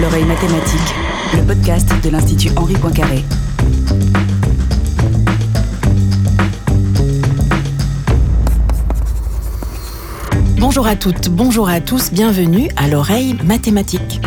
L'oreille mathématique, le podcast de l'Institut Henri Poincaré. Bonjour à toutes, bonjour à tous, bienvenue à l'oreille mathématique.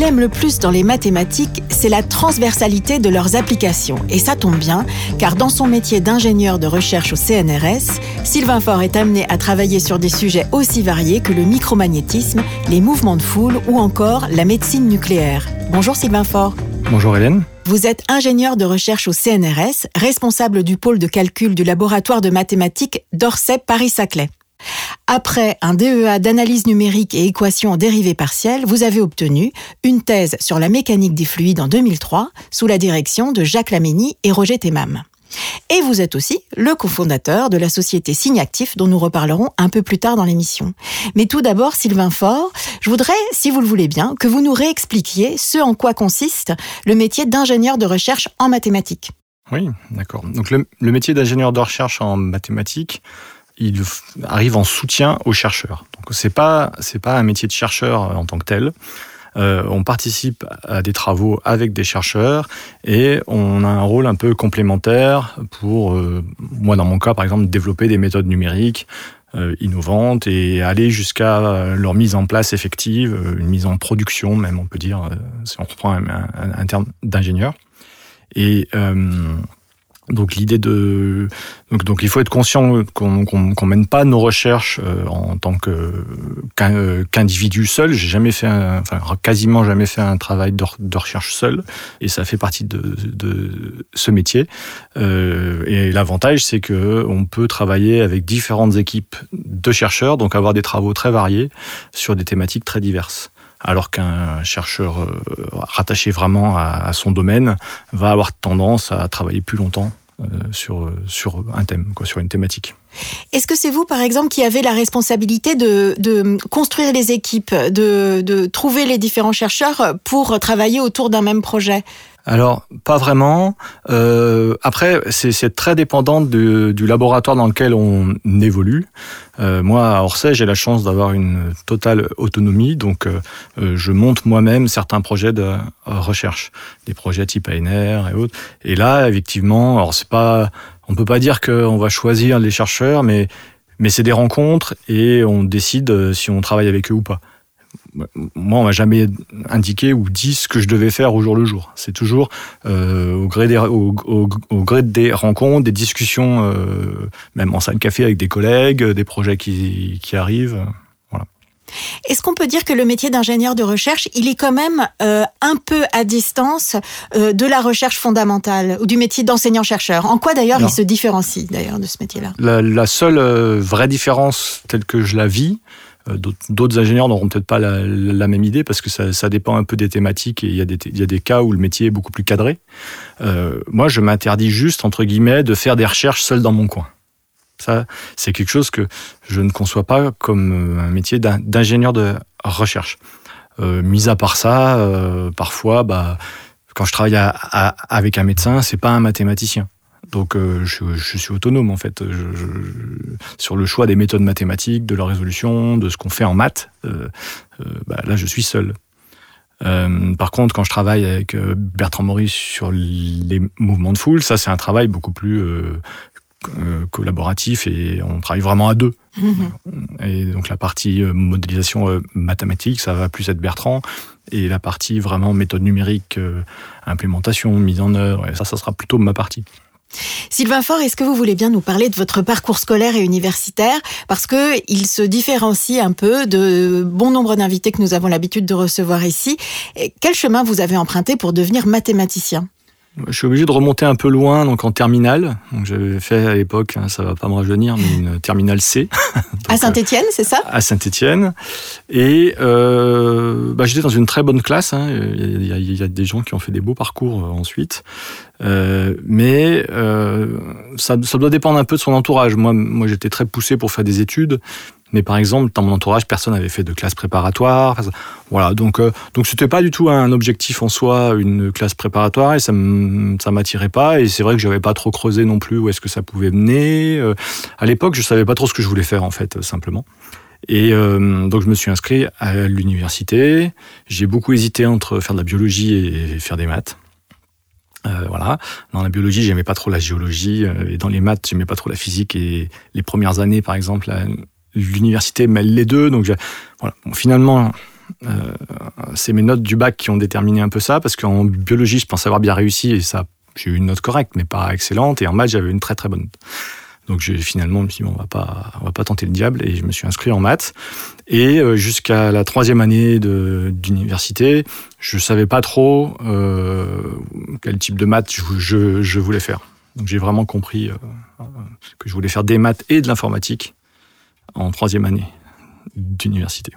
Qu'il aime le plus dans les mathématiques, c'est la transversalité de leurs applications. Et ça tombe bien, car dans son métier d'ingénieur de recherche au CNRS, Sylvain Faure est amené à travailler sur des sujets aussi variés que le micromagnétisme, les mouvements de foule ou encore la médecine nucléaire. Bonjour Sylvain Faure. Bonjour Hélène. Vous êtes ingénieur de recherche au CNRS, responsable du pôle de calcul du laboratoire de mathématiques d'Orsay Paris-Saclay. Après un DEA d'analyse numérique et équations en dérivées partielles, vous avez obtenu une thèse sur la mécanique des fluides en 2003 sous la direction de Jacques Laménie et Roger Temam. Et vous êtes aussi le cofondateur de la société Signe Actif dont nous reparlerons un peu plus tard dans l'émission. Mais tout d'abord, Sylvain Faure, je voudrais, si vous le voulez bien, que vous nous réexpliquiez ce en quoi consiste le métier d'ingénieur de recherche en mathématiques. Oui, d'accord. Donc le métier d'ingénieur de recherche en mathématiques, il arrive en soutien aux chercheurs. Donc c'est pas c'est pas un métier de chercheur en tant que tel. Euh, on participe à des travaux avec des chercheurs et on a un rôle un peu complémentaire pour, euh, moi dans mon cas par exemple, développer des méthodes numériques euh, innovantes et aller jusqu'à leur mise en place effective, une mise en production même on peut dire, si on reprend un, un, un terme d'ingénieur. Et donc l'idée de donc, donc il faut être conscient qu'on qu'on mène pas nos recherches euh, en tant que qu'individu seul. J'ai jamais fait un, enfin quasiment jamais fait un travail de, recherche seul et ça fait partie de, de ce métier. Euh, et l'avantage c'est que on peut travailler avec différentes équipes de chercheurs, donc avoir des travaux très variés sur des thématiques très diverses alors qu'un chercheur euh, rattaché vraiment à, son domaine va avoir tendance à travailler plus longtemps euh, sur, sur un thème, quoi, sur une thématique. Est-ce que c'est vous, par exemple, qui avez la responsabilité de, de construire les équipes, de, de, trouver les différents chercheurs pour travailler autour d'un même projet? Alors, pas vraiment. Euh, après, c'est très dépendant du, du, laboratoire dans lequel on évolue. Euh, moi, à Orsay, j'ai la chance d'avoir une totale autonomie, donc euh, euh je monte moi-même certains projets de recherche, des projets type ANR et autres. Et là, effectivement, alors c'est pas, on peut pas dire qu'on va choisir les chercheurs, mais mais c'est des rencontres et on décide euh, si on travaille avec eux ou pas moi, on m'a jamais indiqué ou dit ce que je devais faire au jour le jour. C'est toujours euh, au, gré des, au, au, au, gré des rencontres, des discussions, euh, même en salle café avec des collègues, des projets qui, qui arrivent. Voilà. Est-ce qu'on peut dire que le métier d'ingénieur de recherche, il est quand même euh, un peu à distance euh, de la recherche fondamentale ou du métier d'enseignant-chercheur? En quoi d'ailleurs il se différencie d'ailleurs de ce métier-là? La, la, seule euh, vraie différence telle que je la vis, euh, d'autres ingénieurs n'auront peut-être pas la, même idée parce que ça, dépend un peu des thématiques et il y, a des, y a des cas où le métier est beaucoup plus cadré. Euh, moi, je m'interdis juste, entre guillemets, de faire des recherches seul dans mon coin. Ça, c'est quelque chose que je ne conçois pas comme euh, un métier d'ingénieur de recherche. Euh, mis à part ça, euh, parfois, bah, quand je travaille avec un médecin, c'est pas un mathématicien. Donc euh, je, je, suis autonome en fait je, je, sur le choix des méthodes mathématiques, de leur résolution, de ce qu'on fait en maths. Euh, euh, bah, là, je suis seul. Par contre, quand je travaille avec Bertrand Maurice sur les mouvements de foule, ça c'est un travail beaucoup plus collaboratif et on travaille vraiment à deux. Mmh. Et donc la partie modélisation mathématique, ça va plus être Bertrand, et la partie vraiment méthode numérique, implémentation, mise en œuvre, et ça, ça sera plutôt ma partie. Sylvain Faure, est-ce que vous voulez bien nous parler de votre parcours scolaire et universitaire? Parce que il se différencie un peu de bon nombre d'invités que nous avons l'habitude de recevoir ici. Quel chemin vous avez emprunté pour devenir mathématicien? Je suis obligé de remonter un peu loin, donc en terminale. Donc j'avais fait à l'époque, hein, ça va pas me rajeunir, mais une terminale C. donc, à Saint-Étienne, c'est ça? À Saint-Étienne. Et euh, bah, j'étais dans une très bonne classe. Hein. Il, y a, il, y a, des gens qui ont fait des beaux parcours euh, ensuite. Euh, mais euh, ça, ça, doit dépendre un peu de son entourage. Moi, moi j'étais très poussé pour faire des études. Mais par exemple, dans mon entourage, personne n'avait fait de classe préparatoire. Voilà, donc euh, donc c'était pas du tout un objectif en soi, une classe préparatoire, et ça ça m'attirait pas. Et c'est vrai que j'avais pas trop creusé non plus où est-ce que ça pouvait mener. Euh, à l'époque, je savais pas trop ce que je voulais faire en fait, simplement. Et euh, donc je me suis inscrit à l'université. J'ai beaucoup hésité entre faire de la biologie et faire des maths. Euh, voilà. Dans la biologie, j'aimais pas trop la géologie, euh, et dans les maths, j'aimais pas trop la physique. Et les premières années, par exemple, l'université mêle les deux. Donc voilà. Finalement, euh, c'est mes notes du bac qui ont déterminé un peu ça, parce qu'en biologie, je pensais avoir bien réussi et ça, j'ai eu une note correcte, mais pas excellente. Et en maths, j'avais une très très bonne note. Donc finalement, je me suis dit, bon, on va pas, on va pas tenter le diable, et je me suis inscrit en maths. Et euh, jusqu'à la troisième année d'université, je savais pas trop euh, quel type de maths je, je, je voulais faire. Donc j'ai vraiment compris euh, que je voulais faire des maths et de l'informatique en troisième année d'université.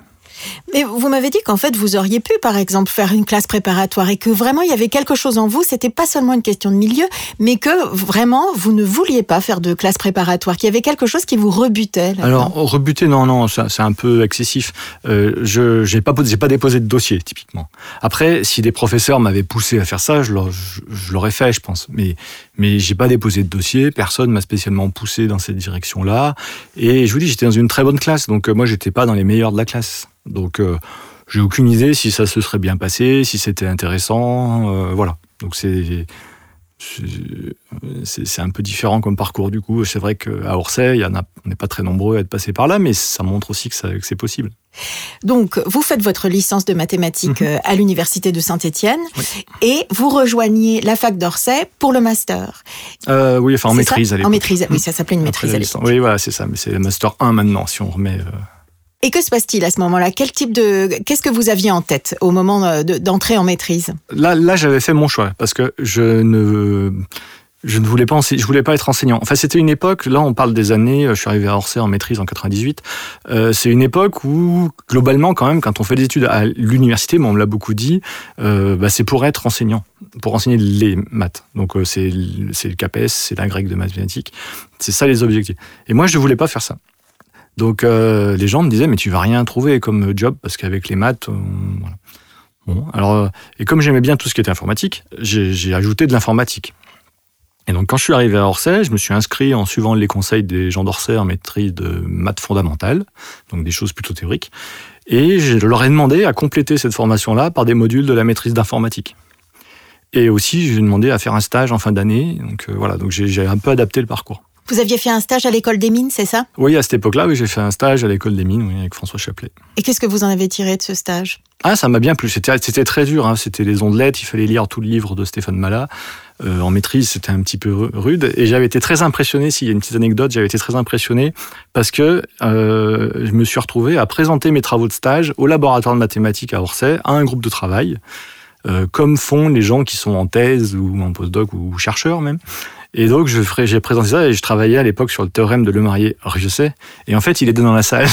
Mais vous m'avez dit qu'en fait, vous auriez pu, par exemple, faire une classe préparatoire et que vraiment, il y avait quelque chose en vous. C'était pas seulement une question de milieu, mais que vraiment, vous ne vouliez pas faire de classe préparatoire, qu'il y avait quelque chose qui vous rebutait. Alors, rebuter, non, non, c'est un peu excessif. Euh, je n'ai pas, déposé de dossier, typiquement. Après, si des professeurs m'avaient poussé à faire ça, je l'aurais fait, je pense. Mais, mais j'ai pas déposé de dossier. Personne m'a spécialement poussé dans cette direction-là. Et je vous dis, j'étais dans une très bonne classe, donc euh, moi, j'étais pas dans les meilleurs de la classe. Donc, euh, j'ai aucune idée si ça se serait bien passé, si c'était intéressant. Euh, voilà. Donc, c'est c'est un peu différent comme parcours du coup. C'est vrai qu'à Orsay, y en a, on n'est pas très nombreux à être passés par là, mais ça montre aussi que, c'est possible. Donc, vous faites votre licence de mathématiques mhm. euh, à l'université de Saint-Étienne et vous rejoignez la fac d'Orsay pour le master. oui, enfin en maîtrise à. En maîtrise, oui, ça s'appelait une maîtrise à l'époque. Oui, voilà, c'est ça, mais c'est le master 1 maintenant si on remet. Et que se passe-t-il à ce moment-là? Quel type de qu'est-ce que vous aviez en tête au moment euh, d'entrer en maîtrise? Là, là, j'avais fait mon choix parce que je ne je ne voulais pas je voulais pas être enseignant. Enfin, c'était une époque. Là, on parle des années. Je suis arrivé à Orsay en maîtrise en 98. Euh, c'est une époque où globalement, quand même, quand on fait des études à l'université, mais on me l'a beaucoup dit, euh, bah, c'est pour être enseignant, pour enseigner les maths. Donc euh, c'est c'est le CAPES, c'est la grecque de mathématiques. C'est ça les objectifs. Et moi, je ne voulais pas faire ça. Donc euh, les gens me disaient mais tu vas rien trouver comme job parce qu'avec les maths, voilà. Alors euh, et comme j'aimais bien tout ce qui était informatique, j'ai ajouté de l'informatique. Et donc quand je suis arrivé à Orsay, je me suis inscrit en suivant les conseils des gens d'Orsay en maîtrise de maths fondamentales, donc des choses plutôt théoriques. Et je leur ai demandé à compléter cette formation-là par des modules de la maîtrise d'informatique. Et aussi, j'ai demandé à faire un stage en fin d'année. Donc euh, voilà, donc j'ai un peu adapté le parcours. Vous aviez fait un stage à l'école des mines, c'est ça? Oui, à cette époque-là, oui, j'ai fait un stage à l'école des mines, oui, avec François Chaplet. Et qu'est-ce que vous en avez tiré de ce stage? Ah, ça m'a bien plu. C'était, très dur. Hein. C'était les ondelettes. Il fallait lire tout le livre de Stéphane Malat. Euh, en maîtrise, c'était un petit peu rude. Et j'avais été très impressionné. S'il y a une petite anecdote, j'avais été très impressionné parce que euh, je me suis retrouvé à présenter mes travaux de stage au laboratoire de mathématiques à Orsay à un groupe de travail. Euh, comme font les gens qui sont en thèse ou en postdoc ou chercheurs même. Et donc, je ferai, j'ai présenté ça et je travaillais à l'époque sur le théorème de Le Marié sais. Et en fait, il était dans la salle.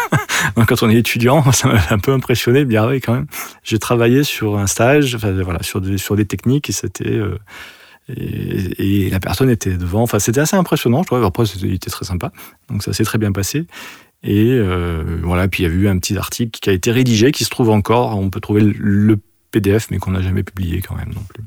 donc, quand on est étudiant, ça m'a un peu impressionné. Bien, oui, quand même. J'ai travaillé sur un stage, enfin, voilà, sur des, sur des techniques et c'était, euh, et, la personne était devant. Enfin, c'était assez impressionnant, je trouve. Après, il était très sympa. Donc, ça s'est très bien passé. Et euh, voilà, puis il y a eu un petit article qui a été rédigé, qui se trouve encore. On peut trouver le PDF, mais qu'on n'a jamais publié quand même non plus.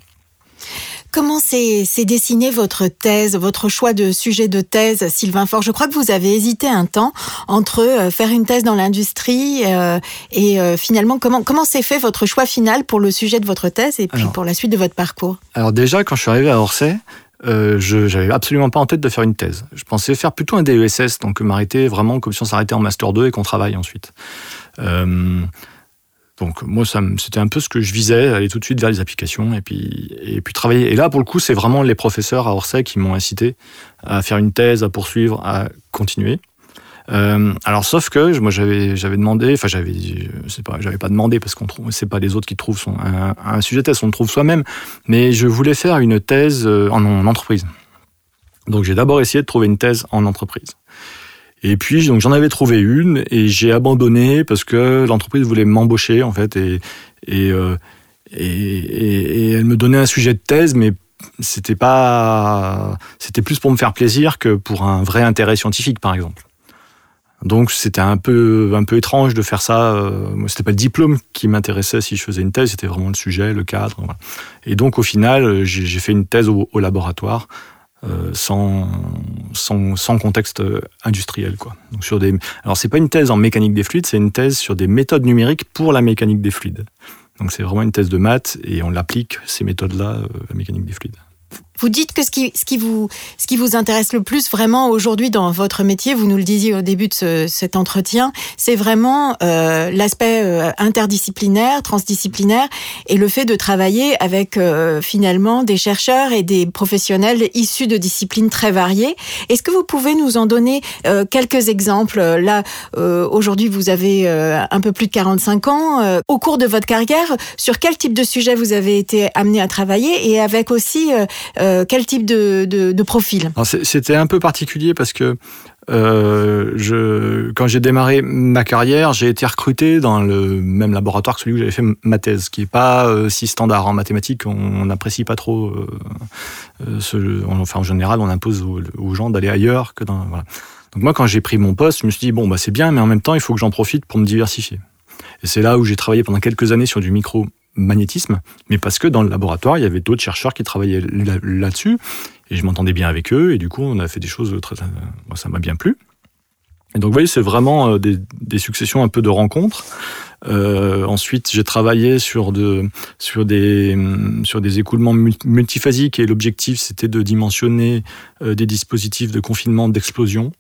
Comment s'est dessiné votre thèse, votre choix de sujet de thèse, Sylvain Fort Je crois que vous avez hésité un temps entre euh, faire une thèse dans l'industrie euh, et euh, finalement, comment comment s'est fait votre choix final pour le sujet de votre thèse et puis pour la suite de votre parcours? Alors déjà, quand je suis arrivé à Orsay, je n'avais absolument pas en tête de faire une thèse. Je pensais faire plutôt un DESS, donc m'arrêter vraiment comme si on s'arrêtait en Master 2 et qu'on travaille ensuite. Donc moi, c'était un peu ce que je visais, aller tout de suite vers les applications et puis, et puis travailler. Et là, pour le coup, c'est vraiment les professeurs à Orsay qui m'ont incité à faire une thèse, à poursuivre, à continuer. Euh, alors, sauf que moi, j'avais, j'avais demandé, enfin, j'avais, pas, j'avais pas demandé parce qu'on trouve, c'est pas les autres qui trouvent son, un, sujet thèse, on le trouve soi-même. Mais je voulais faire une thèse euh, en entreprise. Donc, j'ai d'abord essayé de trouver une thèse en entreprise. Et puis donc j'en avais trouvé une et j'ai abandonné parce que l'entreprise voulait m'embaucher en fait et et, euh, et, et elle me donnait un sujet de thèse mais c'était pas, c'était plus pour me faire plaisir que pour un vrai intérêt scientifique, par exemple. Donc c'était un peu un peu étrange de faire ça. Euh, c'était pas le diplôme qui m'intéressait si je faisais une thèse, c'était vraiment le sujet, le cadre. Et donc au final, j'ai fait une thèse au, laboratoire euh, sans, sans, sans contexte industriel quoi. Donc sur des alors c'est pas une thèse en mécanique des fluides, c'est une thèse sur des méthodes numériques pour la mécanique des fluides. Donc c'est vraiment une thèse de maths et on l'applique ces méthodes-là euh, à la mécanique des fluides. Vous dites que ce qui, ce qui, vous, ce qui vous intéresse le plus vraiment aujourd'hui dans votre métier, vous nous le disiez au début de cet entretien, c'est vraiment euh, l'aspect euh, interdisciplinaire, transdisciplinaire et le fait de travailler avec euh, finalement des chercheurs et des professionnels issus de disciplines très variées. Est-ce que vous pouvez nous en donner euh, quelques exemples? Là, aujourd'hui, vous avez un peu plus de 45 ans. au cours de votre carrière, sur quel type de sujet vous avez été amené à travailler et avec aussi euh, quel type de, profil? C'était un peu particulier parce que euh, quand j'ai démarré ma carrière, j'ai été recruté dans le même laboratoire que celui où j'avais fait ma thèse, qui est pas euh, si standard en mathématiques. On n'apprécie pas trop. enfin, en général, on impose aux, gens d'aller ailleurs. Donc moi, quand j'ai pris mon poste, je me suis dit bon, bah c'est bien, mais en même temps, il faut que j'en profite pour me diversifier. Et c'est là où j'ai travaillé pendant quelques années sur du micro magnétisme, mais parce que dans le laboratoire, il y avait d'autres chercheurs qui travaillaient là-dessus, et je m'entendais bien avec eux, et du coup, on a fait des choses très... ça m'a bien plu. Et donc, vous voyez, c'est vraiment euh, des, successions un peu de rencontres. Euh, ensuite, j'ai travaillé sur, de, sur, des, sur des écoulements multiphasiques, et l'objectif, c'était de dimensionner euh, des dispositifs de confinement d'explosion.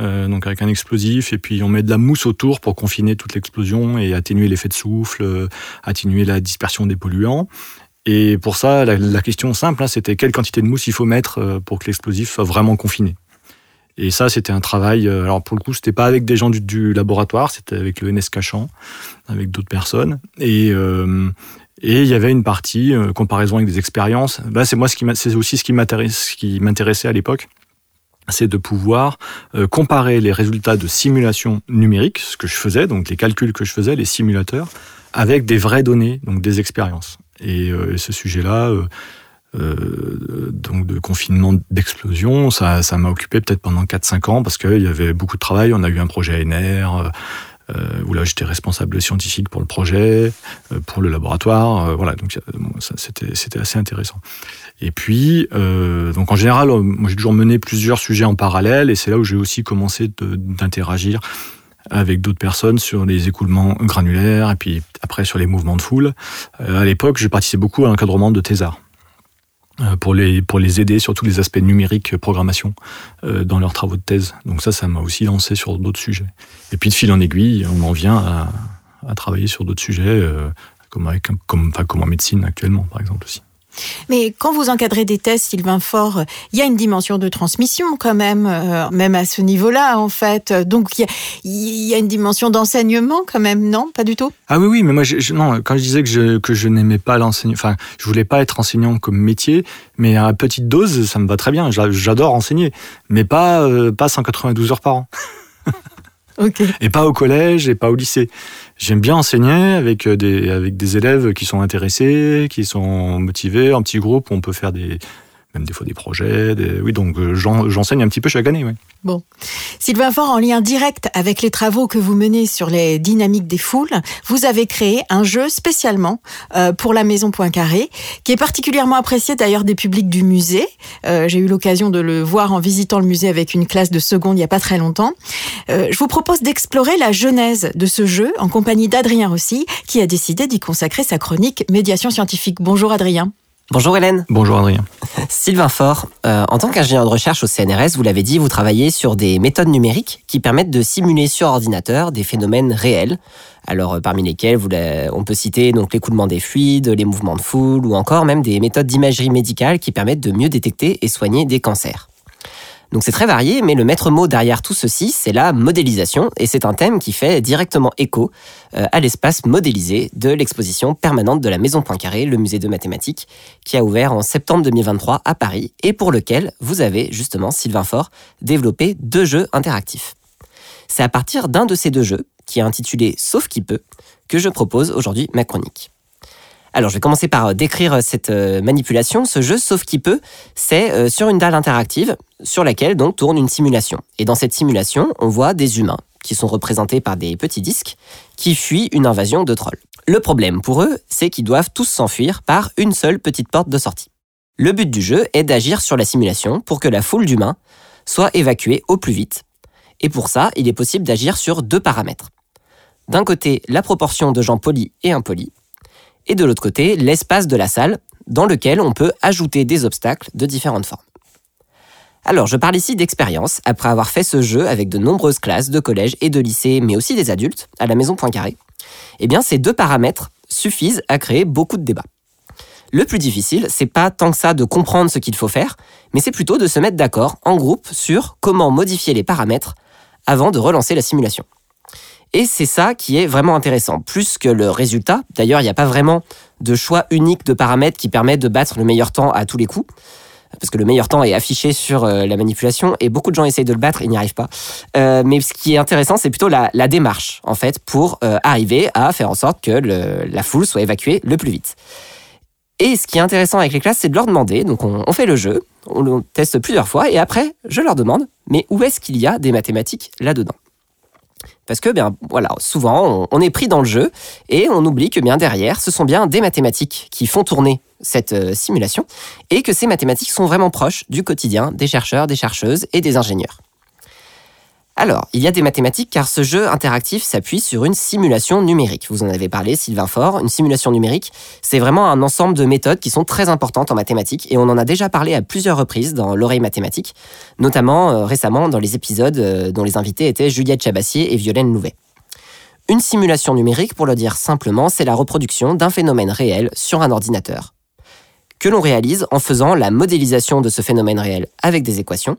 Euh, donc avec un explosif, et puis on met de la mousse autour pour confiner toute l'explosion et atténuer l'effet de souffle, euh, atténuer la dispersion des polluants. Et pour ça, la, question simple, hein, c'était quelle quantité de mousse il faut mettre euh, pour que l'explosif soit vraiment confiné. Et ça, c'était un travail. Alors pour le coup, c'était pas avec des gens du, laboratoire, c'était avec le NS Cachan, avec d'autres personnes. Et et il y avait une partie comparaison avec des expériences. Là, c'est moi ce qui c'est aussi ce qui m'intéressait à l'époque c'est de pouvoir euh, comparer les résultats de simulation numérique, ce que je faisais, donc les calculs que je faisais, les simulateurs, avec des vraies données, donc des expériences. Et, euh, ce sujet-là, euh, donc de confinement d'explosion, ça, ça m'a occupé peut-être pendant 4-5 ans parce qu'il y avait beaucoup de travail. On a eu un projet ANR. où là j'étais responsable scientifique pour le projet, pour le laboratoire, voilà donc c'était c'était assez intéressant. Et puis, euh, donc en général, euh, moi j'ai toujours mené plusieurs sujets en parallèle, et c'est là où j'ai aussi commencé d'interagir avec d'autres personnes sur les écoulements granulaires, et puis après sur les mouvements de foule. Euh, à l'époque, j'ai participé beaucoup à l'encadrement de thésards pour les, pour les aider sur tous les aspects numériques programmation dans leurs travaux de thèse. Donc ça, ça m'a aussi lancé sur d'autres sujets. Et puis de fil en aiguille, on en vient à, à travailler sur d'autres sujets, comme, avec, comme, enfin, comme en médecine actuellement, par exemple aussi. Mais quand vous encadrez des tests, Sylvain Fort, il y a une dimension de transmission quand même, euh, même à ce niveau-là en fait. Donc il y, a une dimension d'enseignement quand même, non? Pas du tout? Ah oui, oui, mais moi, non, quand je disais que je, que je n'aimais pas l'enseignement, enfin, je voulais pas être enseignant comme métier, mais à petite dose, ça me va très bien. J'adore enseigner, mais pas, euh, pas 192 heures par an. Et pas au collège et pas au lycée. J'aime bien enseigner avec euh, des, avec des élèves qui sont intéressés, qui sont motivés, en petit groupe, on peut faire des, même des fois des projets. Oui, donc euh, j'enseigne un petit peu chaque année. Oui. Bon. Sylvain Fort, en lien direct avec les travaux que vous menez sur les dynamiques des foules, vous avez créé un jeu spécialement euh, pour la Maison Poincaré, qui est particulièrement apprécié d'ailleurs des publics du musée. Euh, j'ai eu l'occasion de le voir en visitant le musée avec une classe de seconde il n'y a pas très longtemps. je vous propose d'explorer la genèse de ce jeu en compagnie d'Adrien Rossi, qui a décidé d'y consacrer sa chronique Médiation scientifique. Bonjour Adrien. Bonjour Hélène. Bonjour Adrien. Sylvain Faure, euh, en tant qu'ingénieur de recherche au CNRS, vous l'avez dit, vous travaillez sur des méthodes numériques qui permettent de simuler sur ordinateur des phénomènes réels. Alors euh, parmi lesquels on peut citer donc l'écoulement des fluides, les mouvements de foule ou encore même des méthodes d'imagerie médicale qui permettent de mieux détecter et soigner des cancers. Donc c'est très varié, mais le maître mot derrière tout ceci, c'est la modélisation, et c'est un thème qui fait directement écho euh, à l'espace modélisé de l'exposition permanente de la Maison Poincaré, le musée de mathématiques, qui a ouvert en septembre 2023 à Paris, et pour lequel vous avez justement, Sylvain Faure, développé deux jeux interactifs. C'est à partir d'un de ces deux jeux, qui est intitulé Sauf qui peut, que je propose aujourd'hui ma chronique. Alors, je vais commencer par décrire cette manipulation. Ce jeu, sauf qui peut, c'est sur une dalle interactive sur laquelle donc tourne une simulation. Et dans cette simulation, on voit des humains qui sont représentés par des petits disques qui fuient une invasion de trolls. Le problème pour eux, c'est qu'ils doivent tous s'enfuir par une seule petite porte de sortie. Le but du jeu est d'agir sur la simulation pour que la foule d'humains soit évacuée au plus vite. Et pour ça, il est possible d'agir sur deux paramètres. D'un côté, la proportion de gens polis et impolis, et de l'autre côté, l'espace de la salle dans lequel on peut ajouter des obstacles de différentes formes. Alors, je parle ici d'expérience, après avoir fait ce jeu avec de nombreuses classes de collège et de lycée, mais aussi des adultes, à la maison Poincaré. Eh bien, ces deux paramètres suffisent à créer beaucoup de débats. Le plus difficile, c'est pas tant que ça de comprendre ce qu'il faut faire, mais c'est plutôt de se mettre d'accord en groupe sur comment modifier les paramètres avant de relancer la simulation. Et c'est ça qui est vraiment intéressant, plus que le résultat. D'ailleurs, il n'y a pas vraiment de choix unique de paramètres qui permettent de battre le meilleur temps à tous les coups parce que le meilleur temps est affiché sur euh, la manipulation et beaucoup de gens essayent de le battre, ils n'y arrivent pas. Euh, mais ce qui est intéressant, c'est plutôt la, démarche, en fait, pour euh, arriver à faire en sorte que la foule soit évacuée le plus vite. Et ce qui est intéressant avec les classes, c'est de leur demander, donc on, on fait le jeu, on le teste plusieurs fois, et après, je leur demande, mais où est-ce qu'il y a des mathématiques là-dedans? Parce que bien voilà, souvent on, est pris dans le jeu et on oublie que bien derrière, ce sont bien des mathématiques qui font tourner cette euh, simulation et que ces mathématiques sont vraiment proches du quotidien des chercheurs, des chercheuses et des ingénieurs. Alors, il y a des mathématiques car ce jeu interactif s'appuie sur une simulation numérique. Vous en avez parlé, Sylvain Faure. Une simulation numérique, c'est vraiment un ensemble de méthodes qui sont très importantes en mathématiques et on en a déjà parlé à plusieurs reprises dans l'oreille mathématique, notamment euh, récemment dans les épisodes euh, dont les invités étaient Juliette Chabassier et Violaine Louvet. Une simulation numérique, pour le dire simplement, c'est la reproduction d'un phénomène réel sur un ordinateur, que l'on réalise en faisant la modélisation de ce phénomène réel avec des équations,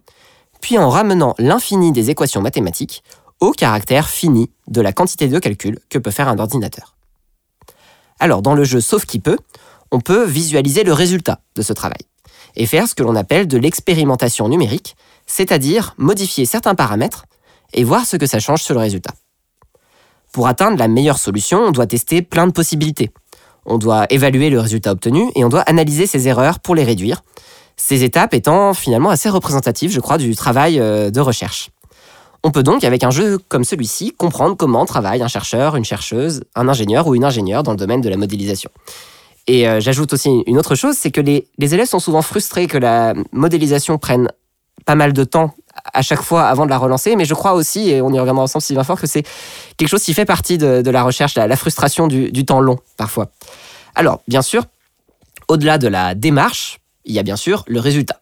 puis en ramenant l'infini des équations mathématiques au caractère fini de la quantité de calcul que peut faire un ordinateur. Alors, dans le jeu Sauf qui peut, on peut visualiser le résultat de ce travail et faire ce que l'on appelle de l'expérimentation numérique, c'est-à-dire modifier certains paramètres et voir ce que ça change sur le résultat. Pour atteindre la meilleure solution, on doit tester plein de possibilités. On doit évaluer le résultat obtenu et on doit analyser ses erreurs pour les réduire, ces étapes étant finalement assez représentatives, je crois, du travail euh, de recherche. On peut donc, avec un jeu comme celui-ci, comprendre comment travaille un chercheur, une chercheuse, un ingénieur ou une ingénieure dans le domaine de la modélisation. Et euh, j'ajoute aussi une autre chose, c'est que les, élèves sont souvent frustrés que la modélisation prenne pas mal de temps à chaque fois avant de la relancer, mais je crois aussi, et on y reviendra ensemble Sylvain Fort, que c'est quelque chose qui fait partie de, la recherche, la, frustration du, du temps long parfois. Alors, bien sûr, au-delà de la démarche, il y a bien sûr le résultat.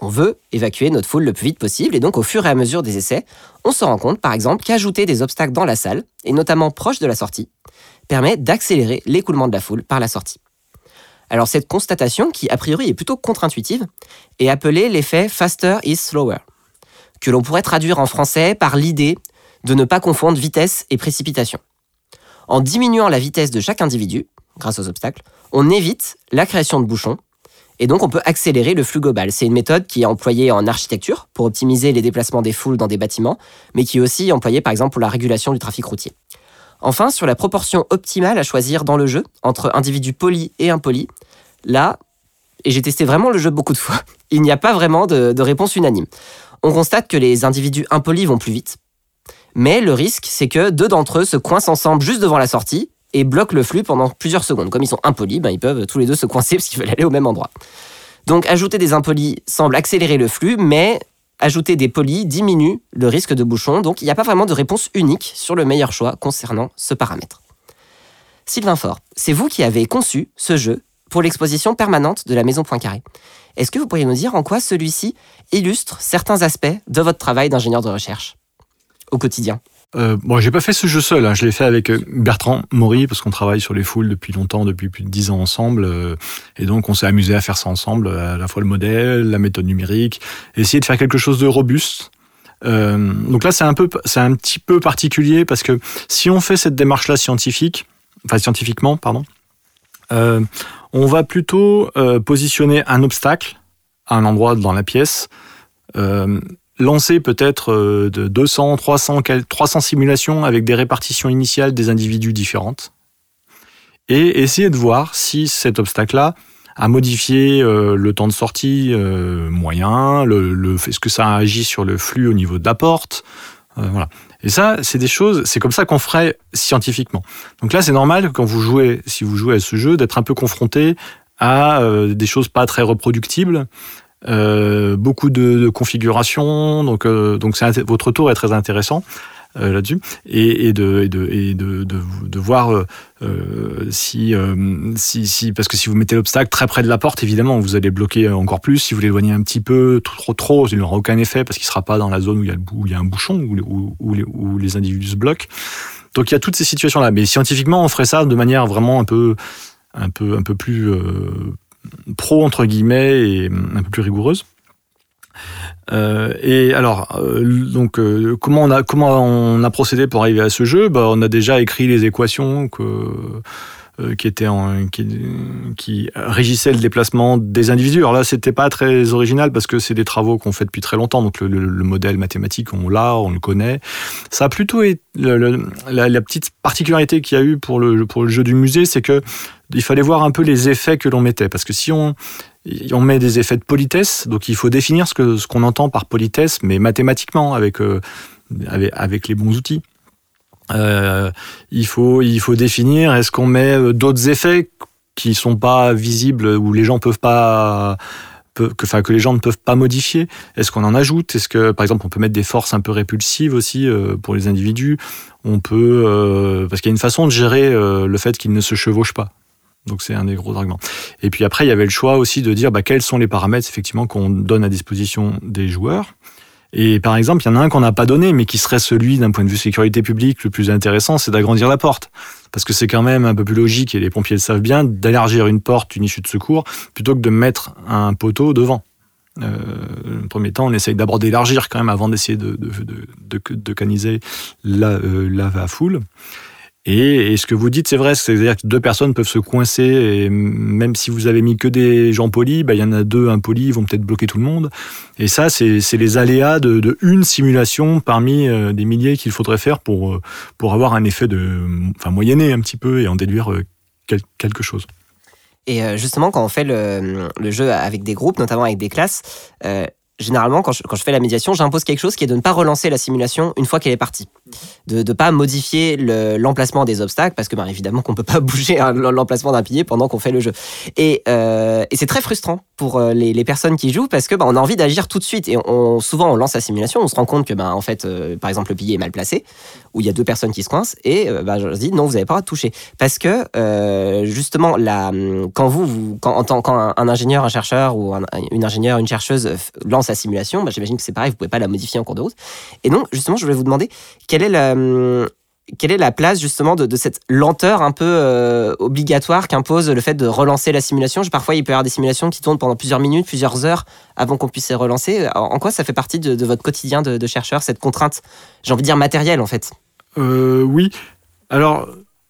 On veut évacuer notre foule le plus vite possible et donc au fur et à mesure des essais, on se rend compte par exemple qu'ajouter des obstacles dans la salle, et notamment proche de la sortie, permet d'accélérer l'écoulement de la foule par la sortie. Alors cette constatation, qui a priori est plutôt contre-intuitive, est appelée l'effet faster is slower, que l'on pourrait traduire en français par l'idée de ne pas confondre vitesse et précipitation. En diminuant la vitesse de chaque individu, grâce aux obstacles, on évite la création de bouchons et donc, on peut accélérer le flux global. C'est une méthode qui est employée en architecture pour optimiser les déplacements des foules dans des bâtiments, mais qui est aussi employée par exemple pour la régulation du trafic routier. Enfin, sur la proportion optimale à choisir dans le jeu entre individus polis et impolis, là, et j'ai testé vraiment le jeu beaucoup de fois, il n'y a pas vraiment de, réponse unanime. On constate que les individus impolis vont plus vite, mais le risque, c'est que deux d'entre eux se coincent ensemble juste devant la sortie, et bloquent le flux pendant plusieurs secondes. Comme ils sont impolis, ben, ils peuvent tous les deux se coincer parce qu'ils veulent aller au même endroit. Donc ajouter des impolis semble accélérer le flux, mais ajouter des polis diminue le risque de bouchon. Donc il n'y a pas vraiment de réponse unique sur le meilleur choix concernant ce paramètre. Sylvain Faure, c'est vous qui avez conçu ce jeu pour l'exposition permanente de la Maison Poincaré. Est-ce que vous pourriez nous dire en quoi celui-ci illustre certains aspects de votre travail d'ingénieur de recherche au quotidien? Euh, bon, j'ai pas fait ce jeu seul. Hein. Je l'ai fait avec euh, Bertrand Maury parce qu'on travaille sur les foules depuis longtemps, depuis plus de dix ans ensemble. Euh, et donc, on s'est amusé à faire ça ensemble, à la fois le modèle, la méthode numérique, essayer de faire quelque chose de robuste. Euh, donc là, c'est un peu, c'est un petit peu particulier parce que si on fait cette démarche-là scientifique, enfin scientifiquement, pardon, euh, on va plutôt positionner un obstacle à un endroit dans la pièce. Euh, lancer peut-être euh, de 200, 300, 300 simulations avec des répartitions initiales des individus différentes. et essayer de voir si cet obstacle-là a modifié le temps de sortie moyen, le, le, est-ce que ça agit sur le flux au niveau de la porte, voilà. Et ça, c'est des choses, c'est comme ça qu'on ferait scientifiquement. Donc là, c'est normal quand vous jouez, si vous jouez à ce jeu, d'être un peu confronté à euh, des choses pas très reproductibles, euh, beaucoup de, configurations. Donc, euh, donc votre tour est très intéressant. Euh, là-dessus et, de, de, de, de, voir euh, si, si, si, parce que si vous mettez l'obstacle très près de la porte, évidemment, vous allez bloquer encore plus. Si vous l'éloignez un petit peu, trop, trop, il n'aura aucun effet parce qu'il sera pas dans la zone où il y a, où il y a un bouchon, où, où, les, individus se bloquent. Donc il y a toutes ces situations-là. Mais scientifiquement, on ferait ça de manière vraiment un peu, un peu, un peu plus pro entre guillemets et un peu plus rigoureuse. Euh, et alors, euh, donc, euh, comment on a comment on a procédé pour arriver à ce jeu? Bah, on a déjà écrit les équations que euh, qui qui régissaient le déplacement des individus. Alors là, c'était pas très original parce que c'est des travaux qu'on fait depuis très longtemps. Donc le, le, modèle mathématique, on l'a, on le connaît. Ça a plutôt été la, petite particularité qu'il y a eu pour le jeu du musée, c'est que il fallait voir un peu les effets que l'on mettait parce que si on met des effets de politesse, donc il faut définir ce qu'on entend par politesse, mais mathématiquement avec euh, les bons outils. Euh, il faut il faut définir est-ce qu'on met euh, d'autres effets qui sont pas visibles ou les gens peuvent pas que, enfin, que les gens ne peuvent pas modifier? Est-ce qu'on en ajoute? Est-ce que, par exemple, on peut mettre des forces un peu répulsives aussi euh, pour les individus? On peut, parce qu'il y a une façon de gérer le fait qu'ils ne se chevauchent pas. Donc c'est un des gros arguments. Et puis après, il y avait le choix aussi de dire bah, quels sont les paramètres effectivement qu'on donne à disposition des joueurs. Et par exemple, il y en a un qu'on n'a pas donné, mais qui serait celui d'un point de vue sécurité publique le plus intéressant, c'est d'agrandir la porte. Parce que c'est quand même un peu plus logique, et les pompiers le savent bien, d'élargir une porte, une issue de secours, plutôt que de mettre un poteau devant. Euh, le premier temps, on essaye d'abord d'élargir quand même avant d'essayer de, de, de, de, caniser la, euh, la foule. Et, ce que vous dites, c'est vrai, c'est-à-dire que deux personnes peuvent se coincer, et même si vous avez mis que des gens polis, bah, il y en a deux impolis, ils vont peut-être bloquer tout le monde. Et ça, c'est les aléas de, une simulation parmi euh, des milliers qu'il faudrait faire pour, euh, pour avoir un effet de, enfin, moyenner un petit peu et en déduire euh, quelque chose. Et justement, quand on fait le, jeu avec des groupes, notamment avec des classes, généralement, quand je, fais la médiation, j'impose quelque chose qui est de ne pas relancer la simulation une fois qu'elle est partie. De ne pas modifier l'emplacement des obstacles, parce que bien évidemment qu'on ne peut pas bouger l'emplacement d'un pilier pendant qu'on fait le jeu. Et, euh, c'est très frustrant pour euh, les, personnes qui jouent, parce que ben, on a envie d'agir tout de suite. Et souvent, on lance la simulation, on se rend compte que, ben, en fait, euh, par exemple, le pilier est mal placé, où il y a deux personnes qui se coincent, et ben, je dis non, vous n'avez pas à toucher. Parce que, justement, quand un, ingénieur, un chercheur, ou une ingénieure, une chercheuse lance la simulation, bah, j'imagine que c'est pareil, vous pouvez pas la modifier en cours de route. Et donc, justement, je voulais vous demander quelle est la, hum, quelle est la place justement de, cette lenteur un peu euh, obligatoire qu'impose le fait de relancer la simulation? Parfois, il peut y avoir des simulations qui tournent pendant plusieurs minutes, plusieurs heures avant qu'on puisse les relancer. En, quoi ça fait partie de, votre quotidien de, chercheur, cette contrainte, j'ai envie de dire matérielle en fait? Euh, Oui. Alors,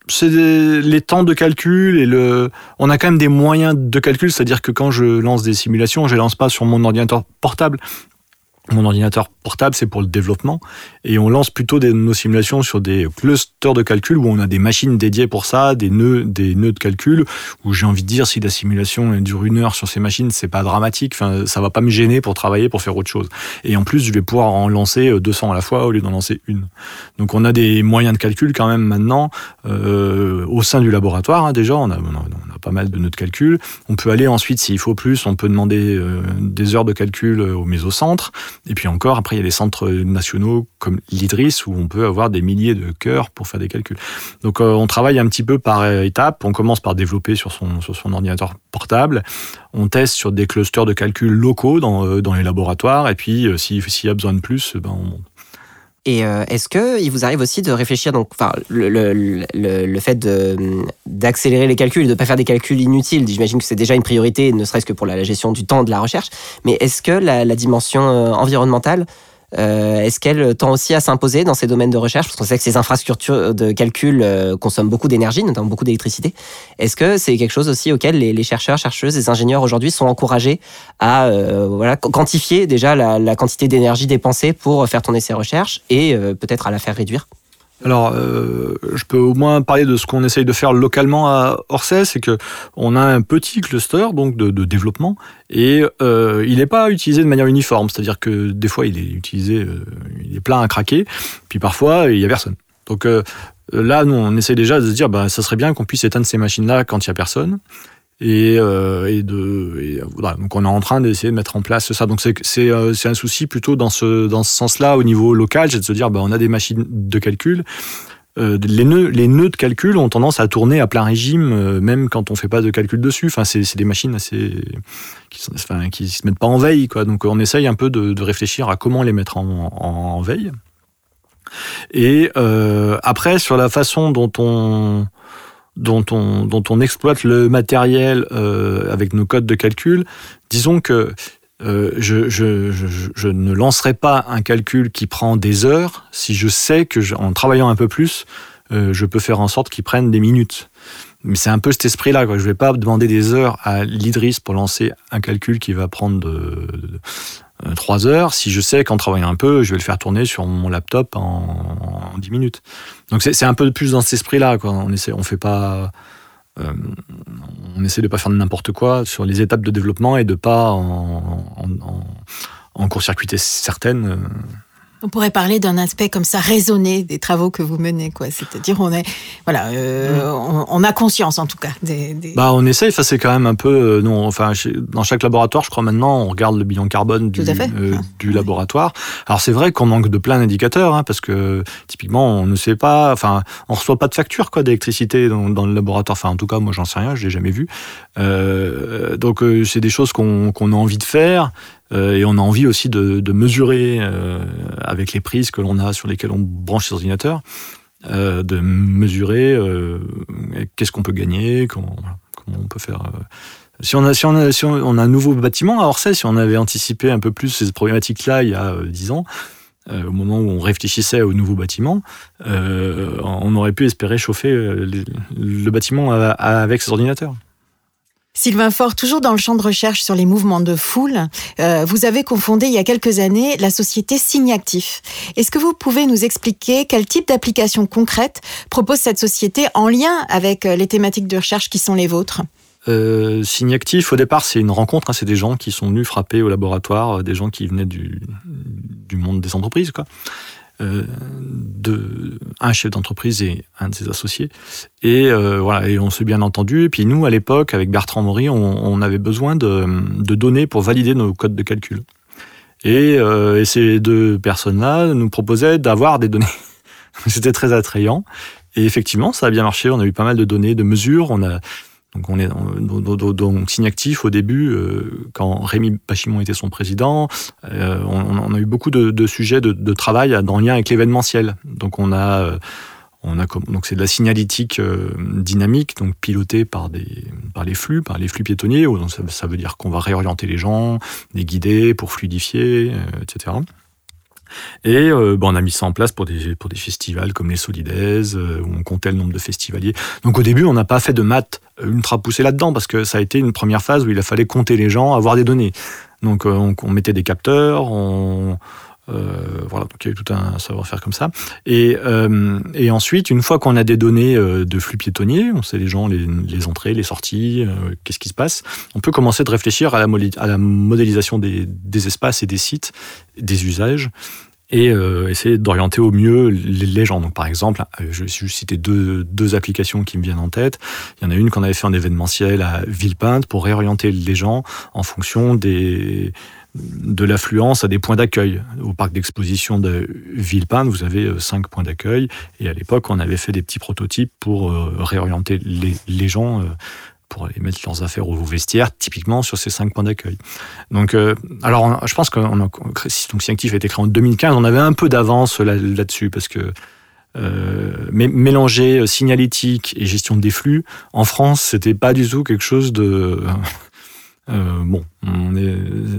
c'est les temps de calcul et le. On a quand même des moyens de calcul, c'est-à-dire que quand je lance des simulations, je les lance pas sur mon ordinateur portable. Mon ordinateur portable, c'est pour le développement. Et on lance plutôt des, nos simulations sur des clusters de calcul où on a des machines dédiées pour ça, des nœuds, des nœuds de calcul, où j'ai envie de dire si la simulation dure une heure sur ces machines, c'est pas dramatique. Enfin, ça va pas me gêner pour travailler, pour faire autre chose. Et en plus, je vais pouvoir en lancer 200 à la fois au lieu d'en lancer une. Donc on a des moyens de calcul quand même maintenant euh, au sein du laboratoire. Hein, déjà, on a, on a, pas mal de nœuds de calcul. On peut aller ensuite, s'il faut plus, on peut demander euh, des heures de calcul au mésocentre. Et puis encore, après, il y a des centres nationaux comme l'IDRIS où on peut avoir des milliers de cœurs pour faire des calculs. Donc euh, on travaille un petit peu par étapes. On commence par développer sur son, sur son ordinateur portable. On teste sur des clusters de calculs locaux dans, euh, dans les laboratoires. Et puis euh, s'il y a besoin de plus, ben, on monte. Et euh, est-ce que il vous arrive aussi de réfléchir donc, enfin, le, le, le, fait d'accélérer les calculs, de ne pas faire des calculs inutiles? J'imagine que c'est déjà une priorité, ne serait-ce que pour la, gestion du temps de la recherche. Mais est-ce que la, dimension environnementale euh, est-ce qu'elle tend aussi à s'imposer dans ces domaines de recherche? Parce qu'on sait que ces infrastructures de calcul euh, consomment beaucoup d'énergie, notamment beaucoup d'électricité. Est-ce que c'est quelque chose aussi auquel les, chercheurs, chercheuses, les ingénieurs aujourd'hui sont encouragés à euh, quantifier déjà la, quantité d'énergie dépensée pour faire tourner ces recherches et peut-être à la faire réduire? Alors, euh, je peux au moins parler de ce qu'on essaye de faire localement à Orsay, c'est que on a un petit cluster donc de, de développement et euh, il n'est pas utilisé de manière uniforme, c'est-à-dire que des fois il est utilisé, euh, il est plein à craquer, puis parfois il y a personne. Donc euh, là, nous on essaie déjà de se dire, bah ça serait bien qu'on puisse éteindre ces machines-là quand il y a personne. Et, euh, et, de voilà. Donc on est en train d'essayer de mettre en place ça. Donc c'est euh, un souci plutôt dans ce dans ce sens-là au niveau local. C'est de se dire bah on a des machines de calcul. Euh, les nœuds les nœuds de calcul ont tendance à tourner à plein régime euh, même quand on fait pas de calcul dessus. Enfin c'est des machines assez qui sont, se mettent pas en veille quoi. Donc on essaye un peu de, réfléchir à comment les mettre en, veille. Et euh, après sur la façon dont on dont on, dont on exploite le matériel euh, avec nos codes de calcul, disons que euh, je, je, je, ne lancerai pas un calcul qui prend des heures si je sais que en travaillant un peu plus, euh, je peux faire en sorte qu'il prenne des minutes. Mais c'est un peu cet esprit-là. Je ne vais pas demander des heures à l'Idris pour lancer un calcul qui va prendre de, 3 heures. Si je sais qu'en travaillant un peu, je vais le faire tourner sur mon laptop en, en 10 minutes. Donc c'est un peu plus dans cet esprit-là. On essaie, on fait pas. Euh, on essaie de pas faire n'importe quoi sur les étapes de développement et de pas en, en, court-circuiter certaines. On pourrait parler d'un aspect comme ça raisonné des travaux que vous menez, quoi. C'est-à-dire, on est, voilà, euh, on, on, a conscience en tout cas des. des... Bah, on essaye. Enfin, c'est quand même un peu, euh, non, enfin, chez, dans chaque laboratoire, je crois maintenant, on regarde le bilan carbone du, euh, du laboratoire. Alors, c'est vrai qu'on manque de plein d'indicateurs, hein, parce que typiquement, on ne sait pas, enfin, on reçoit pas de facture quoi d'électricité dans, dans, le laboratoire. Enfin, en tout cas, moi, j'en sais rien, je l'ai jamais vu. Donc, c'est des choses qu'on qu a envie de faire. Euh, et on a envie aussi de, mesurer euh, avec les prises que l'on a sur lesquelles on branche les ordinateurs, euh, de mesurer qu'est-ce qu'on peut gagner, comment, on peut faire. Si on, a, un nouveau bâtiment à Orsay, si on avait anticipé un peu plus ces problématiques-là il y a dix ans, au moment où on réfléchissait au nouveau bâtiment, on aurait pu espérer chauffer le, le bâtiment avec ses ordinateurs. Sylvain Faure, toujours dans le champ de recherche sur les mouvements de foule, euh, vous avez confondé il y a quelques années la société Signactif. Est-ce que vous pouvez nous expliquer quel type d'application concrète propose cette société en lien avec les thématiques de recherche qui sont les vôtres? Euh, Signactif, au départ, c'est une rencontre. Hein, c'est des gens qui sont venus frapper au laboratoire, des gens qui venaient du, du monde des entreprises, quoi. Euh, de un chef d'entreprise et un de ses associés. Et euh, voilà, et on s'est bien entendu. Et puis nous, à l'époque, avec Bertrand Maury, on, avait besoin de, de, données pour valider nos codes de calcul. Et, euh, ces deux personnes-là nous proposaient d'avoir des données. C'était très attrayant. Et effectivement, ça a bien marché. On a eu pas mal de données, de mesures. Donc on est donc Signactif au début, euh, quand Rémi Pachimon était son président, euh, on, on, a eu beaucoup de, de sujets de, de, travail dans lien avec l'événementiel. Donc on a euh, on a donc c'est de la signalétique euh, dynamique, donc pilotée par des par les flux, par les flux piétonniers. Donc ça, ça veut dire qu'on va réorienter les gens, les guider pour fluidifier, euh, etc. Et euh, ben, on a mis ça en place pour des, pour des festivals comme les Solides, euh, où on comptait le nombre de festivaliers. Donc au début, on n'a pas fait de maths ultra poussé là-dedans, parce que ça a été une première phase où il a fallu compter les gens, avoir des données. Donc euh, on, on mettait des capteurs, on, euh, voilà, donc il y a eu tout un savoir-faire comme ça. Et, euh, et ensuite, une fois qu'on a des données euh, de flux piétonniers, on sait les gens, les, entrées, les sorties, euh, qu'est-ce qui se passe, on peut commencer de réfléchir à la, modélisation des, espaces et des sites, des usages, et euh, essayer d'orienter au mieux les, les, gens. Donc, par exemple, je vais juste citer deux, deux applications qui me viennent en tête. Il y en a une qu'on avait fait en événementiel à Villepinte pour réorienter les gens en fonction des de l'affluence à des points d'accueil. Au parc d'exposition de Villepinte, vous avez cinq points d'accueil. Et à l'époque, on avait fait des petits prototypes pour euh, réorienter les, gens, euh, pour aller mettre leurs affaires au vestiaire, typiquement sur ces cinq points d'accueil. Donc, euh, alors, je pense que on a, donc, Siactif a été créé en 2015. On avait un peu d'avance là-dessus parce que euh, mélanger signalétique et gestion des flux en France, c'était pas du tout quelque chose de euh, bon,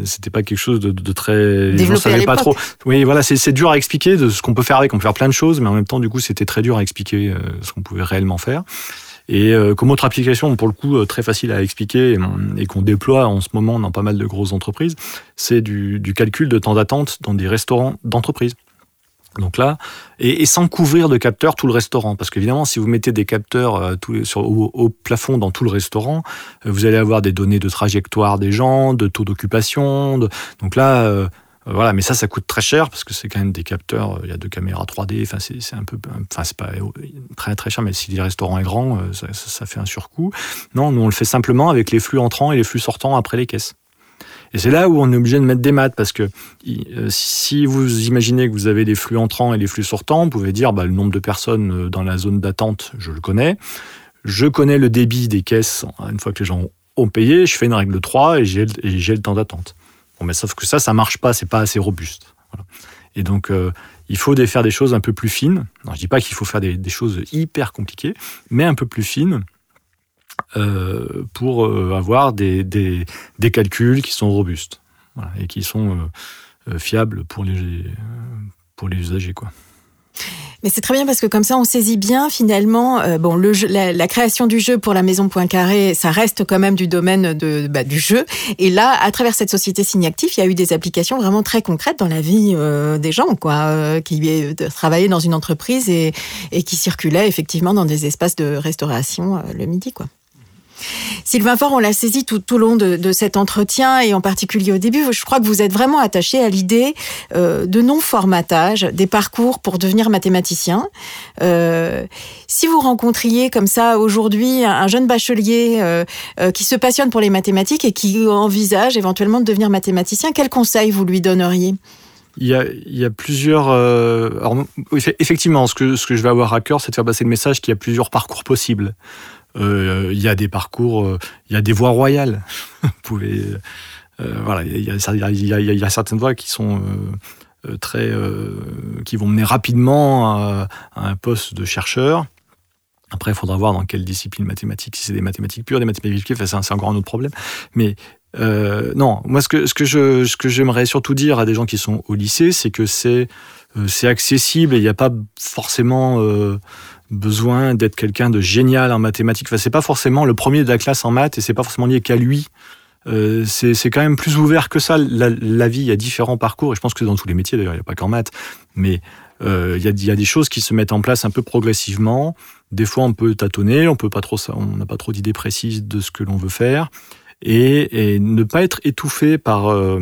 c'était pas quelque chose de, de très. Développé savait pas trop. Oui, voilà, c'est dur à expliquer de ce qu'on peut faire avec. On peut faire plein de choses, mais en même temps, du coup, c'était très dur à expliquer euh, ce qu'on pouvait réellement faire. Et euh, comme autre application, pour le coup, euh, très facile à expliquer et, et qu'on déploie en ce moment dans pas mal de grosses entreprises, c'est du, du, calcul de temps d'attente dans des restaurants d'entreprise. Donc là, et, sans couvrir de capteurs tout le restaurant, parce qu'évidemment, si vous mettez des capteurs euh, au, plafond dans tout le restaurant, euh, vous allez avoir des données de trajectoire des gens, de taux d'occupation. Donc là, euh, voilà, mais ça, ça coûte très cher parce que c'est quand même des capteurs. Il y a deux caméras 3D. Enfin, c'est un peu, enfin, c'est pas très très cher, mais si le restaurant est grand, ça, ça fait un surcoût. Non, nous on le fait simplement avec les flux entrants et les flux sortants après les caisses. Et c'est là où on est obligé de mettre des maths, parce que euh, si vous imaginez que vous avez des flux entrants et des flux sortants, vous pouvez dire bah, le nombre de personnes euh, dans la zone d'attente, je le connais. Je connais le débit des caisses une fois que les gens ont payé, je fais une règle de 3 et j'ai le temps d'attente. Bon, mais sauf que ça, ça marche pas, c'est pas assez robuste. Et donc, euh, il faut faire des choses un peu plus fines. Alors, je dis pas qu'il faut faire des, choses hyper compliquées, mais un peu plus fines euh, pour euh, avoir des, des, des, calculs qui sont robustes et qui sont euh, fiables pour les, pour les usagers. Quoi. Mais c'est très bien parce que comme ça, on saisit bien finalement. Bon, le la, création du jeu pour la Maison Poincaré, ça reste quand même du domaine de, bah, du jeu. Et là, à travers cette société Signactif, il y a eu des applications vraiment très concrètes dans la vie des gens, quoi, qui travaillaient dans une entreprise et, et qui circulaient effectivement dans des espaces de restauration le midi, quoi. Sylvain Faure, on l'a saisi tout, au long de, cet entretien et en particulier au début. Je crois que vous êtes vraiment attaché à l'idée euh, de non-formatage des parcours pour devenir mathématicien. Euh, si vous rencontriez comme ça aujourd'hui un, jeune bachelier euh, qui se passionne pour les mathématiques et qui envisage éventuellement de devenir mathématicien, quel conseil vous lui donneriez? Il y, a, il y a, plusieurs. effectivement, ce que, ce que je vais avoir à cœur, c'est de faire passer le message qu'il y a plusieurs parcours possibles. Euh, il y a des parcours, euh, il y a des voies royales. Vous pouvez, euh, voilà, il y, a, certaines voies qui sont très, qui vont mener rapidement à, un poste de chercheur. Après, il faudra voir dans quelle discipline mathématique, si c'est des mathématiques pures, des mathématiques enfin, c'est encore un autre problème. Mais non, moi, ce que, ce que je, ce que j'aimerais surtout dire à des gens qui sont au lycée, c'est que c'est, c'est accessible et il n'y a pas forcément besoin d'être quelqu'un de génial en mathématiques. Enfin, c'est pas forcément le premier de la classe en maths et c'est pas forcément lié qu'à lui. Euh, c'est quand même plus ouvert que ça. La, vie, il y a différents parcours et je pense que dans tous les métiers, d'ailleurs, il n'y a pas qu'en maths, mais euh, il, y a, y a, des choses qui se mettent en place un peu progressivement. Des fois, on peut tâtonner, on peut pas trop, on n'a pas trop d'idées précises de ce que l'on veut faire et, et, ne pas être étouffé par euh,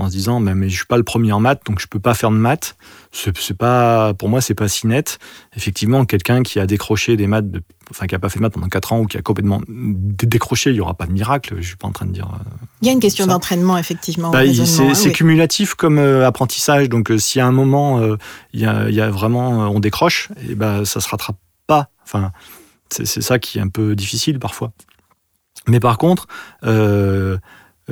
en se disant mais, mais je suis pas le premier en maths donc je peux pas faire de maths. C'est pas pour moi c'est pas si net. Effectivement quelqu'un qui a décroché des maths enfin qui a pas fait de maths pendant 4 ans ou qui a complètement décroché il y aura pas de miracle je suis pas en train de dire euh, il y a une question d'entraînement effectivement bah, c'est cumulatif comme euh, apprentissage. Donc euh, si à un moment il y, a, y, a, vraiment on décroche et ben ça se rattrape pas. Enfin c'est ça qui est un peu difficile parfois. Mais par contre euh, euh,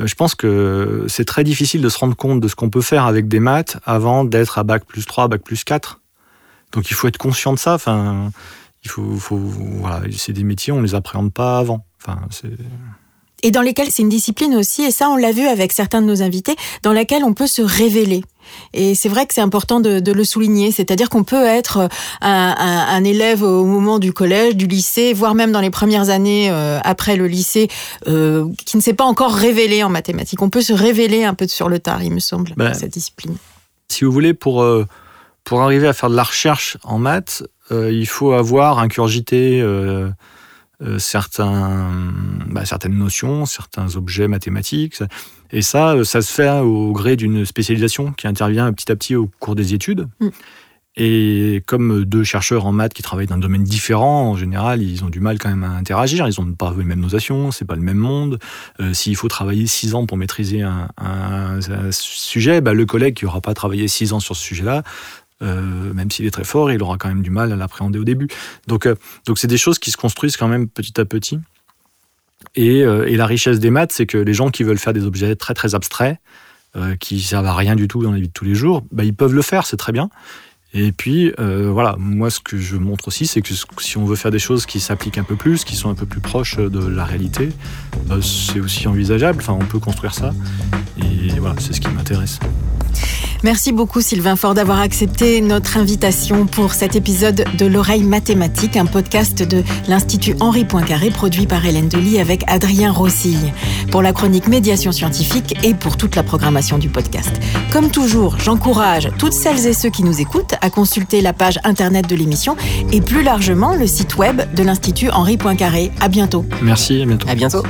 je pense que c'est très difficile de se rendre compte de ce qu'on peut faire avec des maths avant d'être à bac plus 3, bac plus 4. Donc il faut être conscient de ça. Enfin, il faut, voilà, c'est des métiers, on les appréhende pas avant. Enfin, c'est et dans lesquels c'est une discipline aussi, et ça on l'a vu avec certains de nos invités, dans laquelle on peut se révéler. Et c'est vrai que c'est important de, de, le souligner, c'est-à-dire qu'on peut être un, un, un, élève au moment du collège, du lycée, voire même dans les premières années euh, après le lycée, euh, qui ne s'est pas encore révélé en mathématiques. On peut se révéler un peu sur le tard, il me semble, ben, cette discipline. Si vous voulez, pour, euh, pour arriver à faire de la recherche en maths, euh, il faut avoir incurgité euh, certains, bah, certaines notions, certains objets mathématiques. Et ça, euh, ça se fait au gré d'une spécialisation qui intervient petit à petit au cours des études. Mm. Et comme deux chercheurs en maths qui travaillent dans un domaine différent, en général, ils ont du mal quand même à interagir. Ils n'ont pas les mêmes notations, c'est pas le même monde. Euh, s'il faut travailler six ans pour maîtriser un, un, un sujet, bah, le collègue qui n'aura pas travaillé six ans sur ce sujet-là euh, même s'il est très fort, il aura quand même du mal à l'appréhender au début. Donc, euh, donc c'est des choses qui se construisent quand même petit à petit. Et, euh, et la richesse des maths, c'est que les gens qui veulent faire des objets très très abstraits, qui servent à rien du tout dans la vie de tous les jours, bah, ils peuvent le faire, c'est très bien. Et puis, voilà, moi, ce que je montre aussi, c'est que si on veut faire des choses qui s'appliquent un peu plus, qui sont un peu plus proches de la réalité, c'est aussi envisageable. Enfin, on peut construire ça. Et voilà, c'est ce qui m'intéresse. Merci beaucoup Sylvain Fort d'avoir accepté notre invitation pour cet épisode de l'oreille mathématique, un podcast de l'Institut Henri Poincaré produit par Hélène Delis avec Adrien Rossille pour la chronique médiation scientifique et pour toute la programmation du podcast. Comme toujours, j'encourage toutes celles et ceux qui nous écoutent à consulter la page internet de l'émission et plus largement le site web de l'Institut Henri Poincaré. À bientôt. Merci, à bientôt. À bientôt.